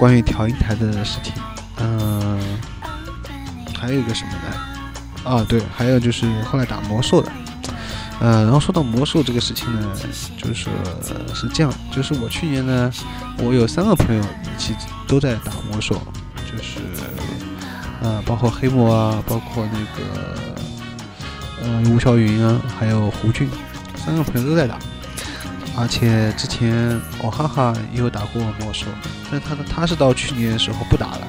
关于调音台的事情。嗯，还有一个什么呢？啊，对，还有就是后来打魔兽的。呃，然后说到魔兽这个事情呢，就是是这样，就是我去年呢，我有三个朋友一起都在打魔兽，就是呃，包括黑魔啊，包括那个呃吴小云啊，还有胡俊，三个朋友都在打。而且之前我哈哈也有打过魔兽，但他他是到去年的时候不打了，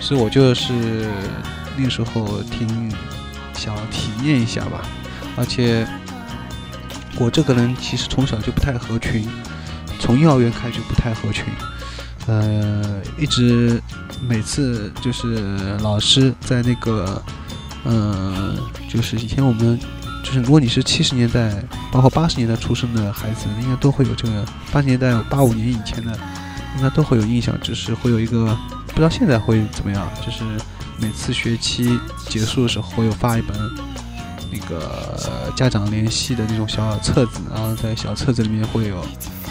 所以我就是那时候挺想体验一下吧，而且。我这个人其实从小就不太合群，从幼儿园开始就不太合群，呃，一直每次就是老师在那个，嗯，就是以前我们就是如果你是七十年代，包括八十年代出生的孩子，应该都会有这个八十年代八五年以前的，应该都会有印象，就是会有一个不知道现在会怎么样，就是每次学期结束的时候会有发一本。那个家长联系的那种小册子，然后在小册子里面会有，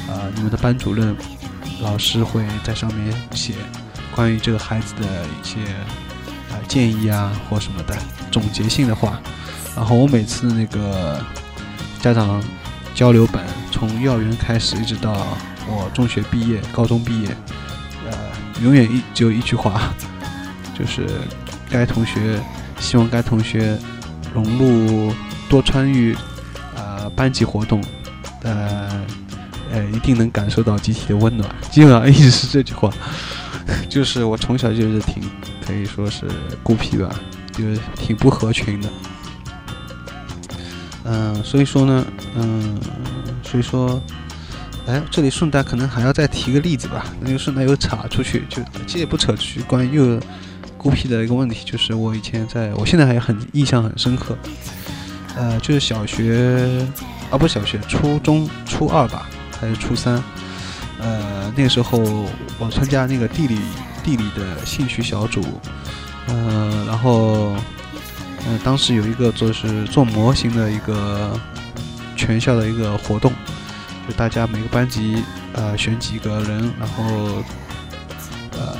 呃，你们的班主任、老师会在上面写关于这个孩子的一些啊建议啊或什么的总结性的话。然后我每次那个家长交流本，从幼儿园开始一直到我中学毕业、高中毕业，呃，永远一只有一句话，就是该同学希望该同学。融入多参与，呃，班级活动，呃，呃，一定能感受到集体的温暖。基本上一直是这句话，就是我从小就是挺可以说是孤僻吧，就是挺不合群的。嗯，所以说呢，嗯，所以说，哎，这里顺带可能还要再提个例子吧，那就顺带又扯出去，就其实也不扯出去，关于又。孤僻的一个问题就是，我以前在我现在还很印象很深刻，呃，就是小学啊，不是小学，初中初二吧，还是初三，呃，那个时候我参加那个地理地理的兴趣小组，呃，然后，呃，当时有一个做是做模型的一个全校的一个活动，就大家每个班级呃选几个人，然后呃。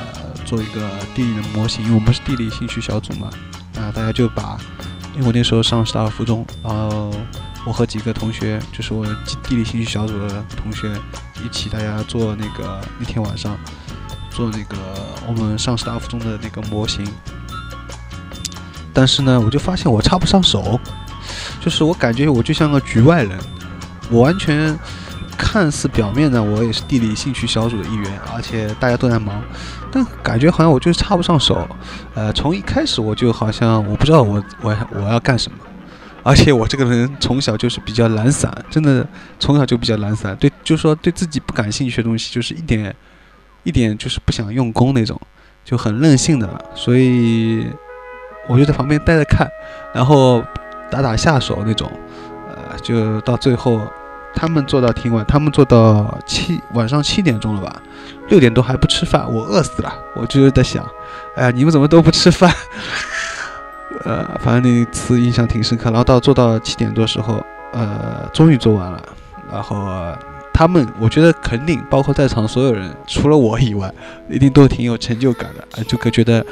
做一个地理的模型，因为我们是地理兴趣小组嘛，啊，大家就把，因为我那时候上师大附中，然后我和几个同学，就是我地理兴趣小组的同学一起，大家做那个那天晚上做那个我们上师大附中的那个模型，但是呢，我就发现我插不上手，就是我感觉我就像个局外人，我完全。看似表面呢，我也是地理兴趣小组的一员，而且大家都在忙，但感觉好像我就是插不上手。呃，从一开始我就好像我不知道我我我要干什么，而且我这个人从小就是比较懒散，真的从小就比较懒散，对，就是说对自己不感兴趣的东西，就是一点一点就是不想用功那种，就很任性的。所以我就在旁边待着看，然后打打下手那种，呃，就到最后。他们做到挺晚，他们做到七晚上七点钟了吧，六点多还不吃饭，我饿死了。我就是在想，哎呀，你们怎么都不吃饭？呃，反正那次印象挺深刻。然后到做到七点多时候，呃，终于做完了。然后他们，我觉得肯定，包括在场所有人，除了我以外，一定都挺有成就感的。就可觉得，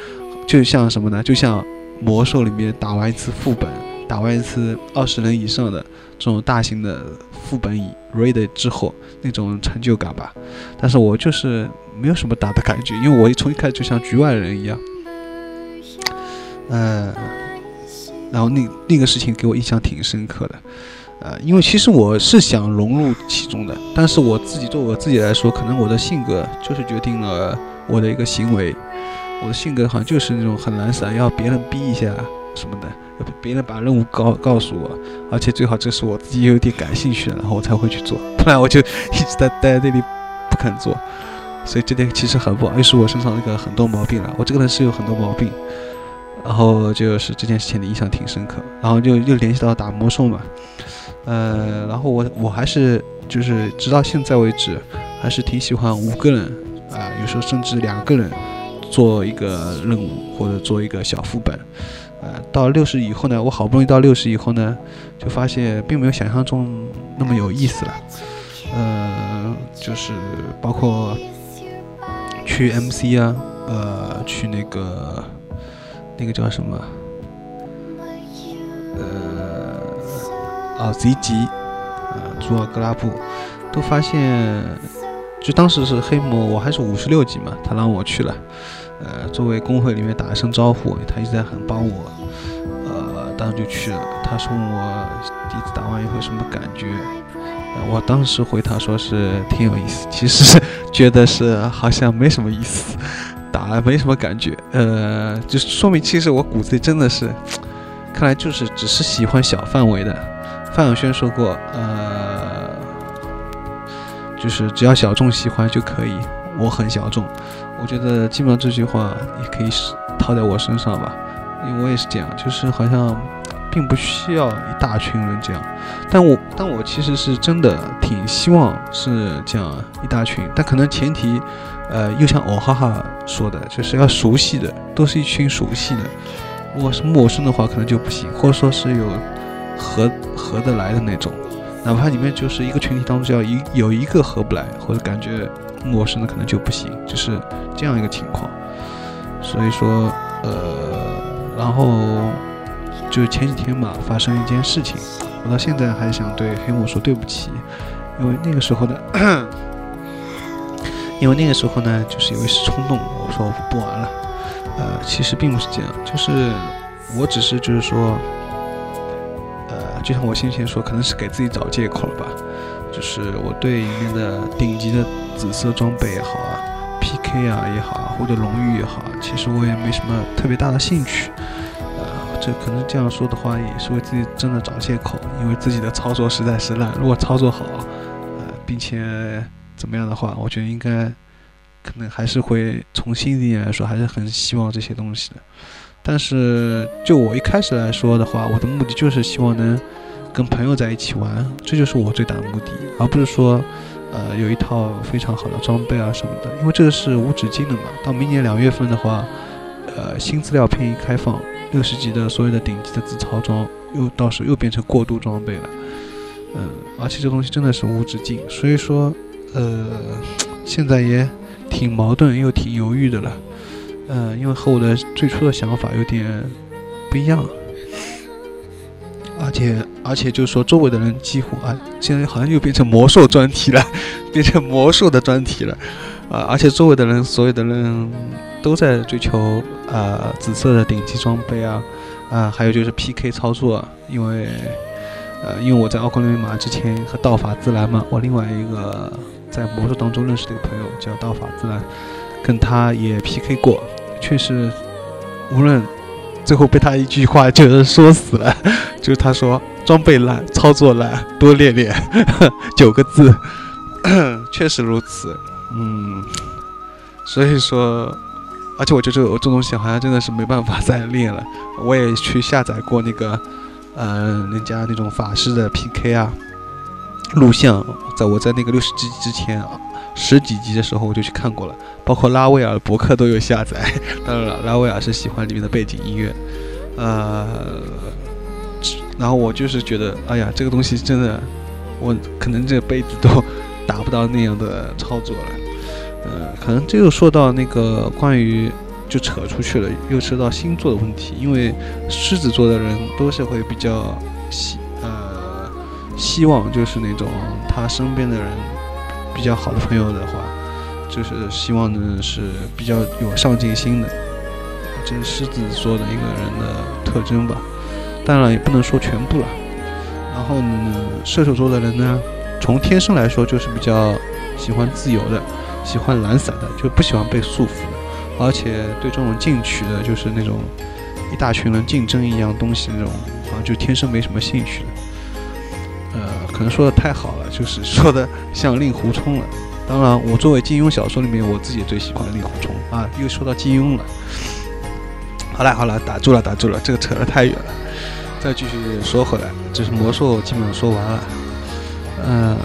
就像什么呢？就像魔兽里面打完一次副本，打完一次二十人以上的。这种大型的副本以 raid 之后那种成就感吧，但是我就是没有什么打的感觉，因为我从一开始就像局外人一样，呃，然后那那个事情给我印象挺深刻的，呃，因为其实我是想融入其中的，但是我自己作为我自己来说，可能我的性格就是决定了我的一个行为，我的性格好像就是那种很懒散，要别人逼一下什么的。要别人把任务告告诉我，而且最好这是我自己有点感兴趣的，然后我才会去做，不然我就一直在待在那里不肯做。所以这点其实很不好，又是我身上那个很多毛病了。我这个人是有很多毛病，然后就是这件事情的印象挺深刻，然后就又联系到打魔兽嘛，呃，然后我我还是就是直到现在为止，还是挺喜欢五个人啊，有时候甚至两个人做一个任务或者做一个小副本。呃，到六十以后呢，我好不容易到六十以后呢，就发现并没有想象中那么有意思了。呃，就是包括去 MC 啊，呃，去那个那个叫什么，呃，啊，Z 级，呃，朱尔格拉布，都发现，就当时是黑魔，我还是五十六级嘛，他让我去了，呃，作为工会里面打一声招呼，他一直在很帮我，呃，当时就去了。他问我第一次打完以后什么感觉？我当时回他说是挺有意思，其实 觉得是好像没什么意思，打没什么感觉。呃，就说明其实我骨子里真的是，看来就是只是喜欢小范围的。范晓萱说过，呃，就是只要小众喜欢就可以。我很小众，我觉得基本上这句话也可以是套在我身上吧，因为我也是这样，就是好像。并不需要一大群人这样，但我但我其实是真的挺希望是这样一大群，但可能前提，呃，又像哦哈哈说的，就是要熟悉的，都是一群熟悉的。如果是陌生的话，可能就不行，或者说是有合合得来的那种，哪怕里面就是一个群体当中，只要一有一个合不来或者感觉陌生的，可能就不行，就是这样一个情况。所以说，呃，然后。就是前几天嘛，发生一件事情，我到现在还想对黑木说对不起，因为那个时候呢，因为那个时候呢，就是有一时冲动，我说我不玩了。呃，其实并不是这样，就是我只是就是说，呃，就像我先前说，可能是给自己找借口了吧。就是我对里面的顶级的紫色装备也好啊，PK 啊也好啊，或者荣誉也好，其实我也没什么特别大的兴趣。这可能这样说的话，也是为自己真的找借口，因为自己的操作实在是烂。如果操作好，呃，并且怎么样的话，我觉得应该可能还是会从心底来说，还是很希望这些东西的。但是就我一开始来说的话，我的目的就是希望能跟朋友在一起玩，这就是我最大的目的，而不是说，呃，有一套非常好的装备啊什么的，因为这个是无止境的嘛。到明年两月份的话，呃，新资料片一开放。六十级的所有的顶级的自操装，又到时候又变成过渡装备了，嗯，而且这东西真的是无止境，所以说，呃，现在也挺矛盾又挺犹豫的了，嗯，因为和我的最初的想法有点不一样，而且而且就是说周围的人几乎啊，现在好像又变成魔兽专题了，变成魔兽的专题了，啊，而且周围的人所有的人。都在追求啊紫色的顶级装备啊，啊还有就是 PK 操作，因为呃因为我在奥克雷马之前和道法自然嘛，我另外一个在魔兽当中认识的一个朋友叫道法自然，跟他也 PK 过，确实无论最后被他一句话就是说死了，就是他说装备烂，操作烂，多练练，九个字，确实如此，嗯，所以说。而且我觉得这这东西好像真的是没办法再练了。我也去下载过那个，嗯，人家那种法师的 PK 啊，录像，在我在那个六十级之前啊，十几级的时候我就去看过了，包括拉威尔博客都有下载。当然了，拉威尔是喜欢里面的背景音乐，呃，然后我就是觉得，哎呀，这个东西真的，我可能这辈子都达不到那样的操作了。呃，可能这又说到那个关于，就扯出去了，又扯到星座的问题。因为狮子座的人都是会比较希呃希望，就是那种他身边的人比较好的朋友的话，就是希望呢是比较有上进心的，这是狮子座的一个人的特征吧。当然也不能说全部了。然后呢，射手座的人呢，从天生来说就是比较喜欢自由的。喜欢懒散的，就不喜欢被束缚的，而且对这种进取的，就是那种一大群人竞争一样东西那种，啊，就天生没什么兴趣的。呃，可能说的太好了，就是说的像令狐冲了。当然，我作为金庸小说里面，我自己最喜欢令狐冲啊。又说到金庸了。好了好了，打住了打住了，这个扯得太远了。再继续说回来，就是魔兽基本上说完了。嗯，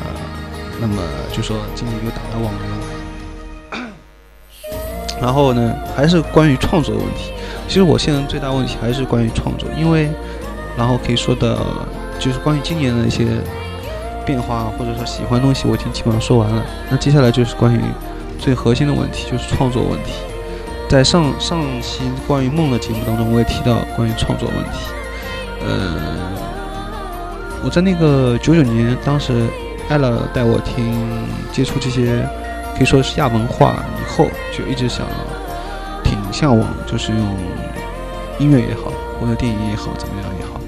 那么就说今年又打了网游。然后呢，还是关于创作的问题。其实我现在最大问题还是关于创作，因为，然后可以说的，就是关于今年的一些变化或者说喜欢东西，我已经基本上说完了。那接下来就是关于最核心的问题就是创作问题。在上上期关于梦的节目当中，我也提到关于创作问题。呃，我在那个九九年，当时艾乐带我听接触这些可以说是亚文化以后，就一直想挺向往，就是用音乐也好，或者电影也好，怎么样也好，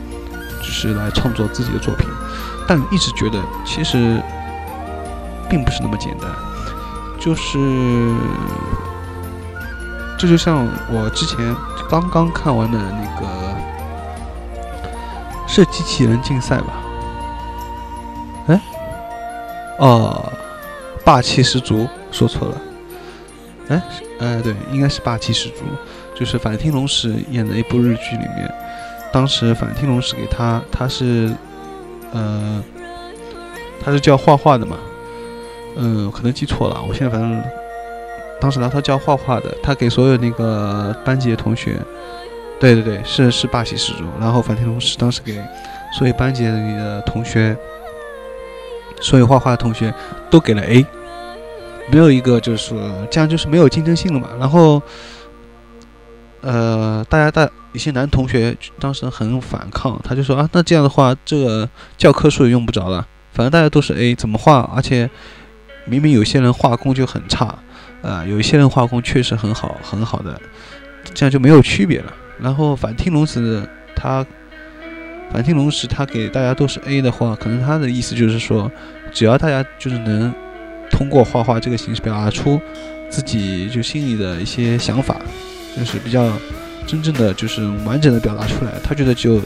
就是来创作自己的作品。但一直觉得其实并不是那么简单，就是。这就像我之前刚刚看完的那个是机器人竞赛吧？哎，哦，霸气十足，说错了。哎，哎，对，应该是霸气十足，就是反町隆史演的一部日剧里面，当时反町隆史给他，他是，呃，他是教画画的嘛？嗯，可能记错了，我现在反正。当时拿，他教画画的，他给所有那个班级的同学，对对对，是是霸气十足。然后樊天龙是当时给所有班级里的同学，所有画画的同学都给了 A，没有一个就是这样就是没有竞争性了嘛。然后，呃，大家大一些男同学当时很反抗，他就说啊，那这样的话，这个教科书也用不着了，反正大家都是 A，怎么画？而且明明有些人画工就很差。啊，有一些人画工确实很好，很好的，这样就没有区别了。然后反町隆史他，反听龙时他给大家都是 A 的话，可能他的意思就是说，只要大家就是能通过画画这个形式表达出自己就心里的一些想法，就是比较真正的就是完整的表达出来，他觉得就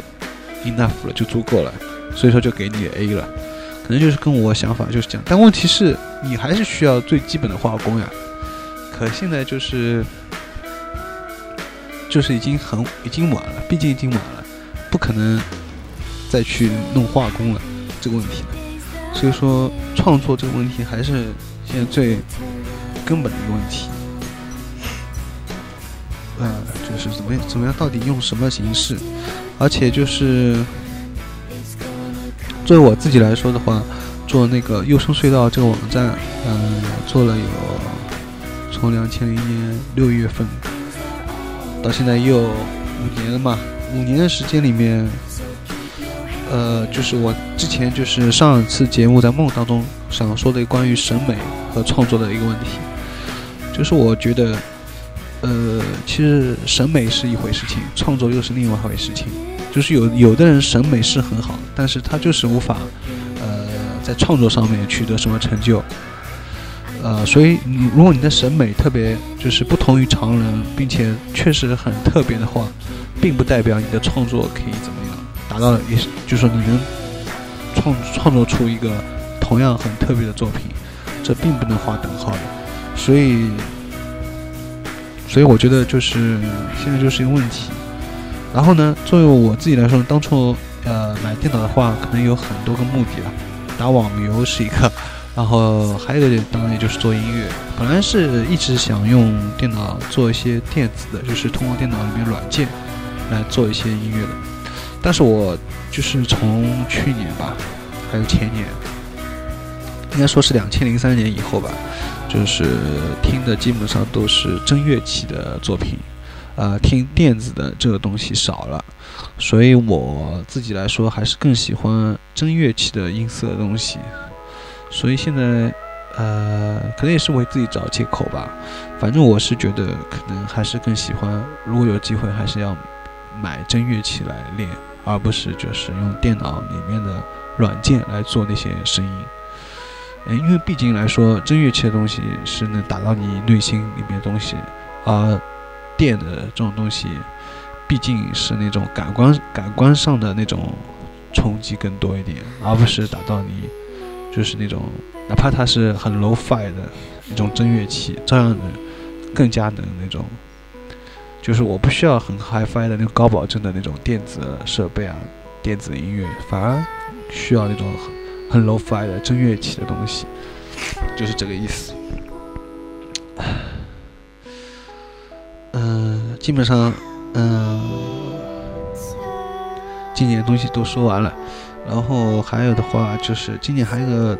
enough 了，就足够了，所以说就给你 A 了。可能就是跟我想法就是这样，但问题是你还是需要最基本的画工呀。可现在就是，就是已经很已经晚了，毕竟已经晚了，不可能再去弄化工了这个问题。所以说，创作这个问题还是现在最根本的一个问题。呃，就是怎么样怎么样，到底用什么形式？而且就是作为我自己来说的话，做那个优生隧道这个网站，嗯，做了有。从两千零年六月份到现在又五年了嘛，五年的时间里面，呃，就是我之前就是上一次节目在梦当中想说的关于审美和创作的一个问题，就是我觉得，呃，其实审美是一回事情，创作又是另外一回事情，就是有有的人审美是很好，但是他就是无法，呃，在创作上面取得什么成就。呃，所以你如果你的审美特别就是不同于常人，并且确实很特别的话，并不代表你的创作可以怎么样达到，也是就是说你能创创作出一个同样很特别的作品，这并不能划等号的。所以，所以我觉得就是现在就是一个问题。然后呢，作为我自己来说，当初呃买电脑的话，可能有很多个目的了，打网游是一个。然后还有一个当然也就是做音乐，本来是一直想用电脑做一些电子的，就是通过电脑里面软件来做一些音乐的。但是我就是从去年吧，还有前年，应该说是两千零三年以后吧，就是听的基本上都是真乐器的作品，呃，听电子的这个东西少了，所以我自己来说还是更喜欢真乐器的音色的东西。所以现在，呃，可能也是为自己找借口吧。反正我是觉得，可能还是更喜欢，如果有机会，还是要买真乐器来练，而不是就是用电脑里面的软件来做那些声音。嗯，因为毕竟来说，真乐器的东西是能打到你内心里面的东西，而电的这种东西，毕竟是那种感官感官上的那种冲击更多一点，而不是打到你。就是那种，哪怕它是很 low fi 的一种真乐器，照样能更加能那种，就是我不需要很 high fi 的那种高保真的那种电子设备啊，电子音乐，反而需要那种很 low fi 的真乐器的东西，就是这个意思。嗯，基本上，嗯，今年东西都说完了。然后还有的话就是今年还有个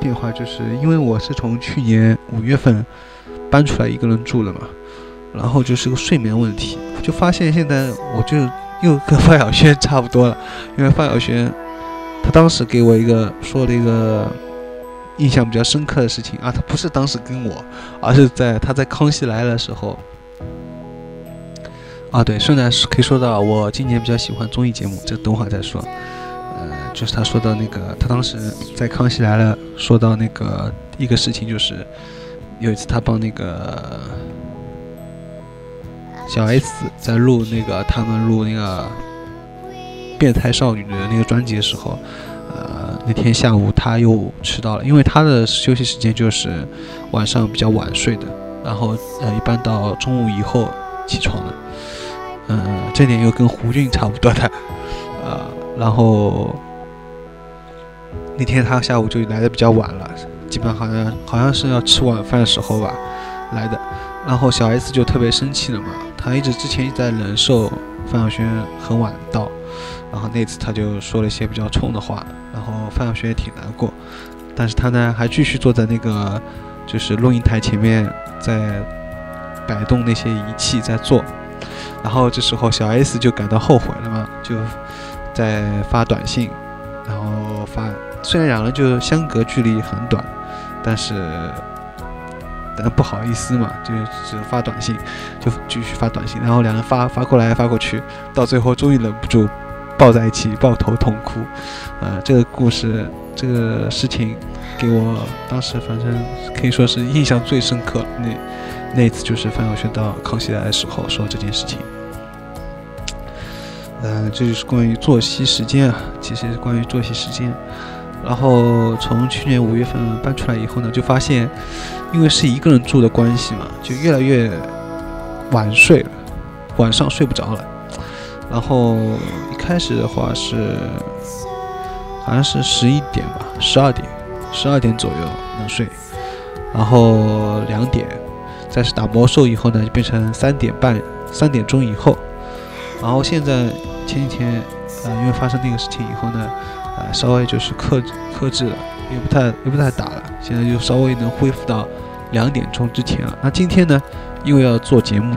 变化，就是因为我是从去年五月份搬出来一个人住了嘛，然后就是个睡眠问题，就发现现在我就又跟范晓萱差不多了，因为范晓萱她当时给我一个说了一个印象比较深刻的事情啊，她不是当时跟我，而是在她在康熙来的时候。啊，对，顺带是可以说到我今年比较喜欢综艺节目，这等会儿再说。就是他说到那个，他当时在《康熙来了》说到那个一个事情，就是有一次他帮那个小 S 在录那个他们录那个变态少女的那个专辑的时候，呃，那天下午他又迟到了，因为他的休息时间就是晚上比较晚睡的，然后呃，一般到中午以后起床的。嗯，这点又跟胡俊差不多的，然后那天他下午就来的比较晚了，基本好像好像是要吃晚饭的时候吧来的，然后小 S 就特别生气了嘛，他一直之前一直在忍受范晓萱很晚到，然后那次他就说了一些比较冲的话，然后范晓萱也挺难过，但是他呢还继续坐在那个就是录音台前面在摆动那些仪器在做。然后这时候小 S 就感到后悔了嘛，就在发短信，然后发，虽然两人就相隔距离很短，但是但不好意思嘛，就只发短信，就继续发短信，然后两人发发过来发过去，到最后终于忍不住抱在一起抱头痛哭，呃，这个故事这个事情给我当时反正可以说是印象最深刻，那那一次就是范晓萱到康熙来的时候说这件事情。嗯，这就是关于作息时间啊，其实是关于作息时间。然后从去年五月份搬出来以后呢，就发现，因为是一个人住的关系嘛，就越来越晚睡了，晚上睡不着了。然后一开始的话是好像是十一点吧，十二点，十二点左右能睡，然后两点，再是打魔兽以后呢，就变成三点半、三点钟以后，然后现在。前几天，呃，因为发生那个事情以后呢，呃，稍微就是克制克制了，也不太也不太打了。现在就稍微能恢复到两点钟之前了。那今天呢，因为要做节目，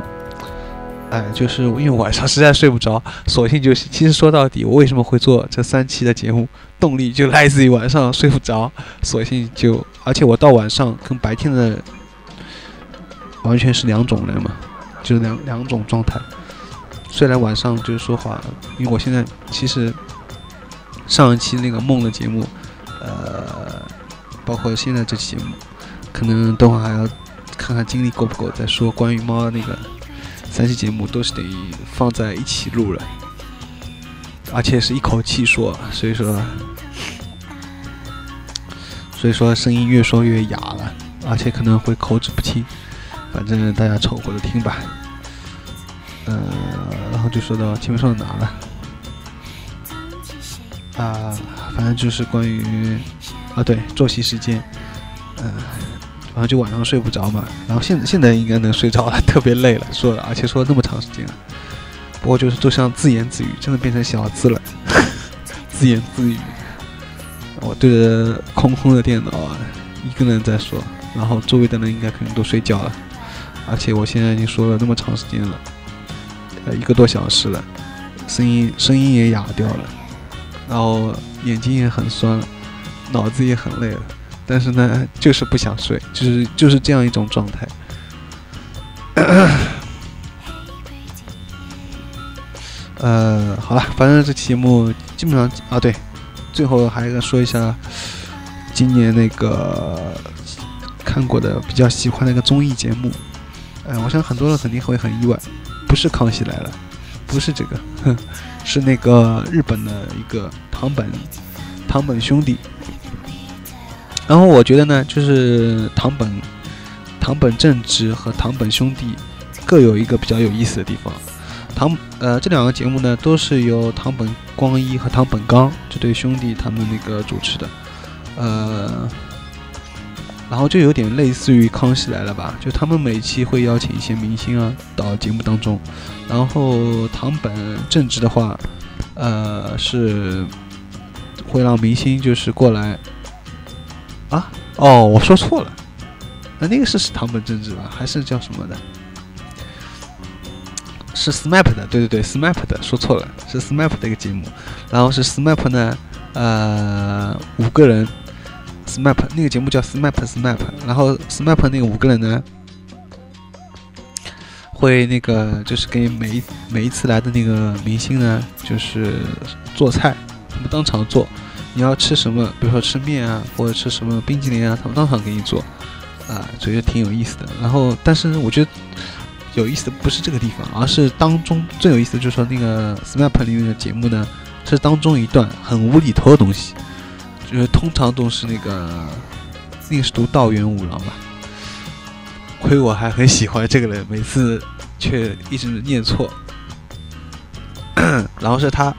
哎，就是因为晚上实在睡不着，索性就是，其实说到底，我为什么会做这三期的节目，动力就来自于晚上睡不着，索性就，而且我到晚上跟白天的完全是两种人嘛，就是两两种状态。虽然晚上就是说话，因为我现在其实上一期那个梦的节目，呃，包括现在这期节目，可能等会还要看看精力够不够再说关于猫的那个三期节目，都是得放在一起录了，而且是一口气说，所以说，所以说声音越说越哑了，而且可能会口齿不清，反正大家凑合着听吧。嗯，然后就说到前面说到哪了？啊，反正就是关于啊，对，作息时间，嗯，然后就晚上睡不着嘛。然后现现在应该能睡着了，特别累了，说了而且说了那么长时间了。不过就是就像自言自语，真的变成小字了，自言自语。我对着空空的电脑啊，一个人在说，然后周围的人应该可能都睡觉了。而且我现在已经说了那么长时间了。呃，一个多小时了，声音声音也哑掉了，然后眼睛也很酸了，脑子也很累了，但是呢，就是不想睡，就是就是这样一种状态。呃，好了，反正这期节目基本上啊，对，最后还要说一下今年那个看过的比较喜欢的一个综艺节目。嗯，我想很多人肯定会很意外。不是康熙来了，不是这个，是那个日本的一个堂本堂本兄弟。然后我觉得呢，就是堂本堂本正直和堂本兄弟各有一个比较有意思的地方。堂呃这两个节目呢，都是由堂本光一和堂本刚这对兄弟他们那个主持的，呃。然后就有点类似于《康熙来了》吧，就他们每期会邀请一些明星啊到节目当中，然后堂本正直的话，呃是会让明星就是过来啊，哦，我说错了，那那个是是堂本正直吧？还是叫什么的？是 SMAP 的，对对对，SMAP 的，说错了，是 SMAP 的一个节目。然后是 SMAP 呢，呃，五个人，SMAP 那个节目叫 SMAP SMAP。然后 SMAP 那个五个人呢，会那个就是给每一每一次来的那个明星呢，就是做菜，他们当场做。你要吃什么？比如说吃面啊，或者吃什么冰淇淋啊，他们当场给你做，啊，所以挺有意思的。然后，但是我觉得。有意思的不是这个地方，而是当中最有意思的就是说那个 SMAP 里面的节目呢，是当中一段很无厘头的东西，就是通常都是那个那个是读道元五郎吧，亏我还很喜欢这个人，每次却一直念错。然后是他，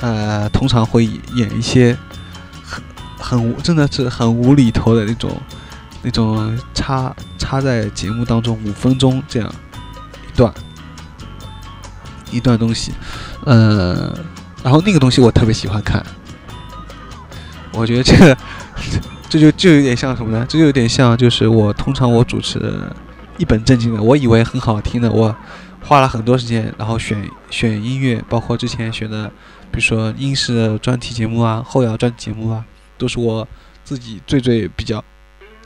呃，通常会演一些很很，真的是很无厘头的那种。那种插插在节目当中五分钟这样一段一段东西，呃，然后那个东西我特别喜欢看，我觉得这个这就就有点像什么呢？这就有点像就是我通常我主持一本正经的，我以为很好听的，我花了很多时间，然后选 选音乐，包括之前选的，比如说英式的专题节目啊、后摇专题节目啊，都是我自己最最比较。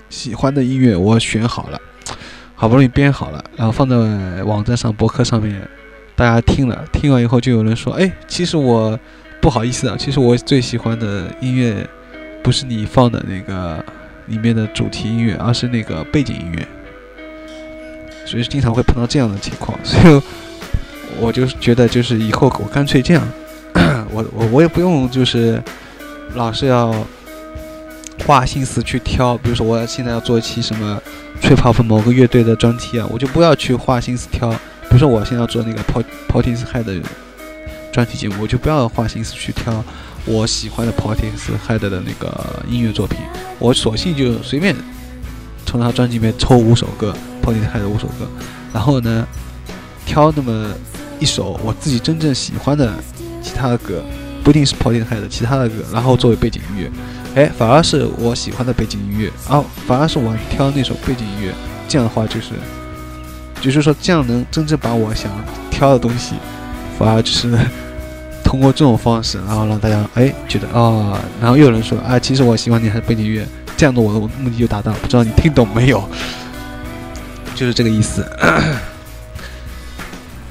喜欢的音乐我选好了，好不容易编好了，然后放在网站上、博客上面，大家听了，听完以后就有人说：“哎，其实我不好意思啊，其实我最喜欢的音乐不是你放的那个里面的主题音乐，而是那个背景音乐。”所以经常会碰到这样的情况，所以我就觉得，就是以后我干脆这样，我我我也不用就是老是要。花心思去挑，比如说我现在要做一期什么吹泡泡某个乐队的专题啊，我就不要去花心思挑。比如说我现在要做那个 Pol Politics Head 的专题节目，我就不要花心思去挑我喜欢的 p o r t i s Head 的那个音乐作品，我索性就随便从他专辑里面抽五首歌 p o r t i s Head 的五首歌，然后呢挑那么一首我自己真正喜欢的其他的歌，不一定是 p o r t i s Head 其他的歌，然后作为背景音乐。哎，反而是我喜欢的背景音乐啊，反而是我挑那首背景音乐，这样的话就是，就是说这样能真正把我想挑的东西，反而就是通过这种方式，然后让大家哎觉得啊，然后又有人说啊，其实我喜欢你还是背景音乐，这样的我的目的就达到，不知道你听懂没有？就是这个意思。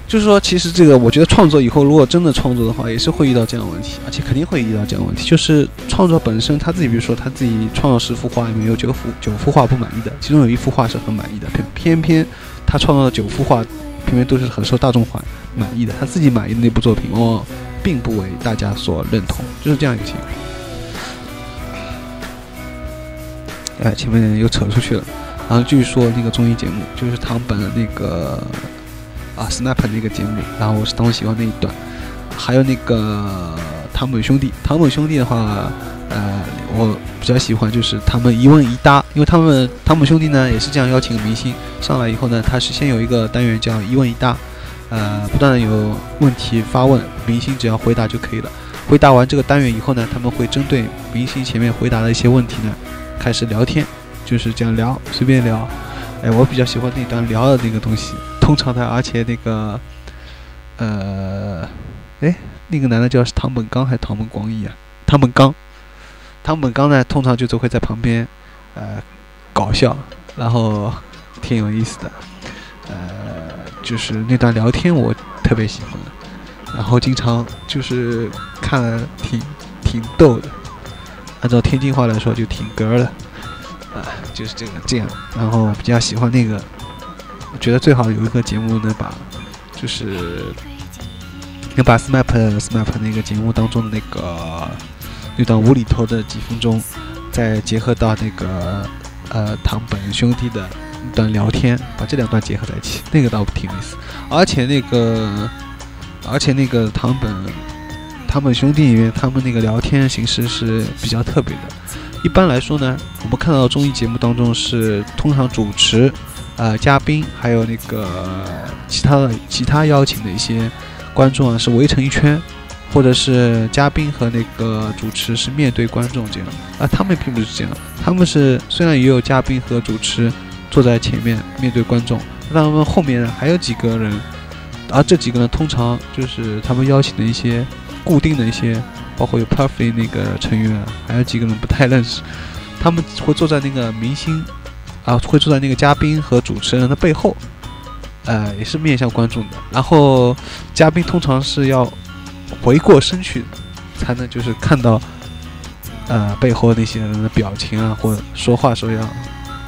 就是说，其实这个，我觉得创作以后，如果真的创作的话，也是会遇到这样的问题，而且肯定会遇到这样的问题。就是创作本身，他自己，比如说他自己创造十幅画里面有九幅九幅画不满意的，其中有一幅画是很满意的，偏偏偏他创造的九幅画，偏偏都是很受大众欢满意的，他自己满意的那部作品，往往并不为大家所认同，就是这样一个情况。哎，前面又扯出去了，然后继续说那个综艺节目，就是唐本那个。啊，Snap 那个节目，然后我是当时喜欢那一段，还有那个唐本兄弟，唐本兄弟的话，呃，我比较喜欢就是他们一问一答，因为他们唐本兄弟呢也是这样邀请明星上来以后呢，他是先有一个单元叫一问一答，呃，不断的有问题发问，明星只要回答就可以了。回答完这个单元以后呢，他们会针对明星前面回答的一些问题呢，开始聊天，就是这样聊，随便聊。哎，我比较喜欢那段聊的那个东西。通常他，而且那个，呃，哎，那个男的叫唐本刚还是唐本光义啊？唐本刚，唐本刚呢，通常就都会在旁边，呃，搞笑，然后挺有意思的，呃，就是那段聊天我特别喜欢，然后经常就是看挺挺逗的，按照天津话来说就挺哏的，啊，就是这个这样，然后比较喜欢那个。我觉得最好有一个节目能把，就是能把 SMAP SMAP 那个节目当中的那个那段无厘头的几分钟，再结合到那个呃唐本兄弟的段聊天，把这两段结合在一起，那个倒挺有意思。而且那个而且那个唐本唐本兄弟里面，他们那个聊天形式是比较特别的。一般来说呢，我们看到综艺节目当中是通常主持。呃，嘉宾还有那个其他的其他邀请的一些观众啊，是围成一圈，或者是嘉宾和那个主持是面对观众这样，啊，他们并不是这样，他们是虽然也有嘉宾和主持坐在前面面对观众，那他们后面还有几个人，而这几个人通常就是他们邀请的一些固定的一些，包括有 Puffy 那个成员，还有几个人不太认识，他们会坐在那个明星，啊，会坐在那个嘉宾和主持人的背后，呃，也是面向观众的，然后嘉宾通常是要。回过身去，才能就是看到，呃，背后那些人的表情啊，或者说话时候要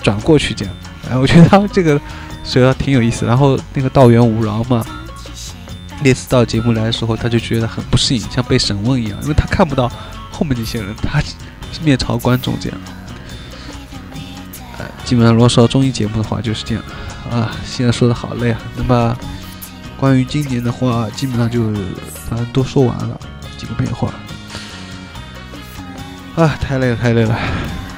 转过去这样。哎，我觉得他这个所以挺有意思。然后那个道元五郎嘛，那次到节目来的时候，他就觉得很不适应，像被审问一样，因为他看不到后面那些人，他是面朝观众这样。呃，基本上如果说综艺节目的话就是这样。啊，现在说的好累啊。那么。关于今年的话，基本上就反正都说完了，几个变化。啊，太累了，太累了。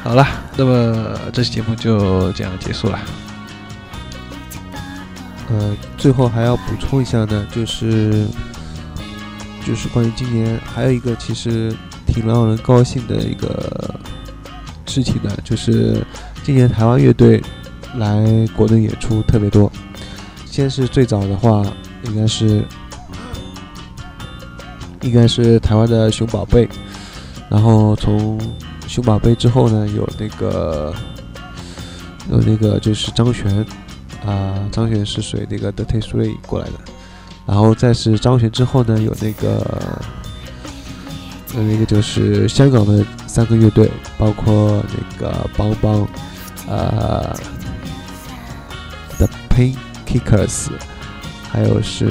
好了，那么这期节目就这样结束了。呃，最后还要补充一下呢，就是就是关于今年还有一个其实挺让人高兴的一个事情呢，就是今年台湾乐队来国内演出特别多。先是最早的话。应该是，应该是台湾的熊宝贝，然后从熊宝贝之后呢，有那个，有那个就是张悬，啊，张悬是随那个 The Three 过来的，然后再是张悬之后呢，有那个，有那个就是香港的三个乐队，包括那个邦邦，啊，The Pain Kickers，。还有是，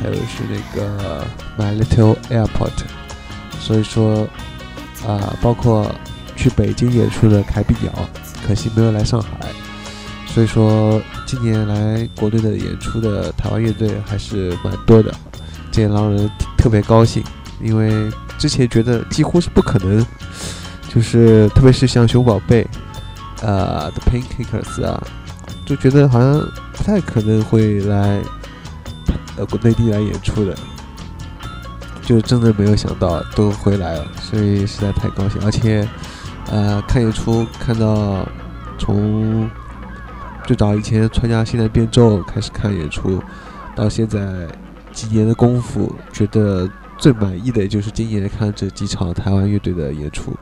还有是那个 My Little Airport，所以说啊，包括去北京演出的凯比鸟，可惜没有来上海。所以说今年来国内的演出的台湾乐队还是蛮多的，这也让人特别高兴，因为之前觉得几乎是不可能，就是特别是像熊宝贝，呃，The Painkillers 啊。就觉得好像不太可能会来呃国内地来演出的，就真的没有想到都回来了，所以实在太高兴。而且呃看演出看到从最早以前参加《现代变奏》开始看演出，到现在几年的功夫，觉得最满意的就是今年看这几场台湾乐队的演出。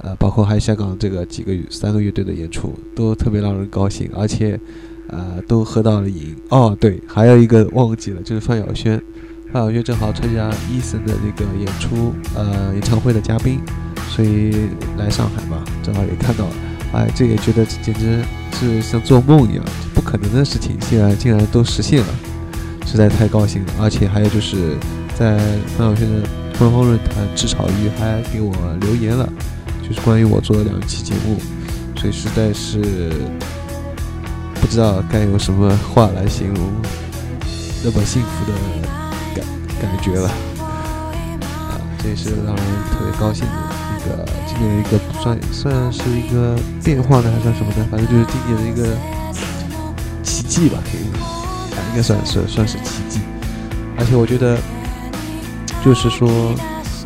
呃，包括还有香港这个几个三个乐队的演出，都特别让人高兴，而且，呃，都喝到了瘾。哦，对，还有一个忘记了，就是范晓萱，范晓萱正好参加 Eason 的那个演出，呃，演唱会的嘉宾，所以来上海嘛，正好也看到了。哎，这也觉得简直是像做梦一样，不可能的事情，竟然竟然都实现了，实在太高兴了。而且还有就是在范晓萱的官方论坛，至草鱼还给我留言了。就是关于我做的两期节目，所以实在是不知道该用什么话来形容那么幸福的感觉了。啊，这也是让人特别高兴的一个今年一个算算是一个变化呢，还算什么呢？反正就是今年的一个奇迹吧，可以啊，应该算是算是奇迹。而且我觉得，就是说。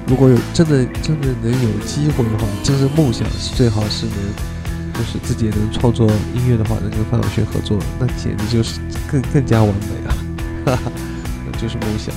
如果有真的真的能有机会的话，真是梦想是最好是能，就是自己也能创作音乐的话，能跟范晓萱合作，那简直就是更更加完美了，哈哈，就是梦想。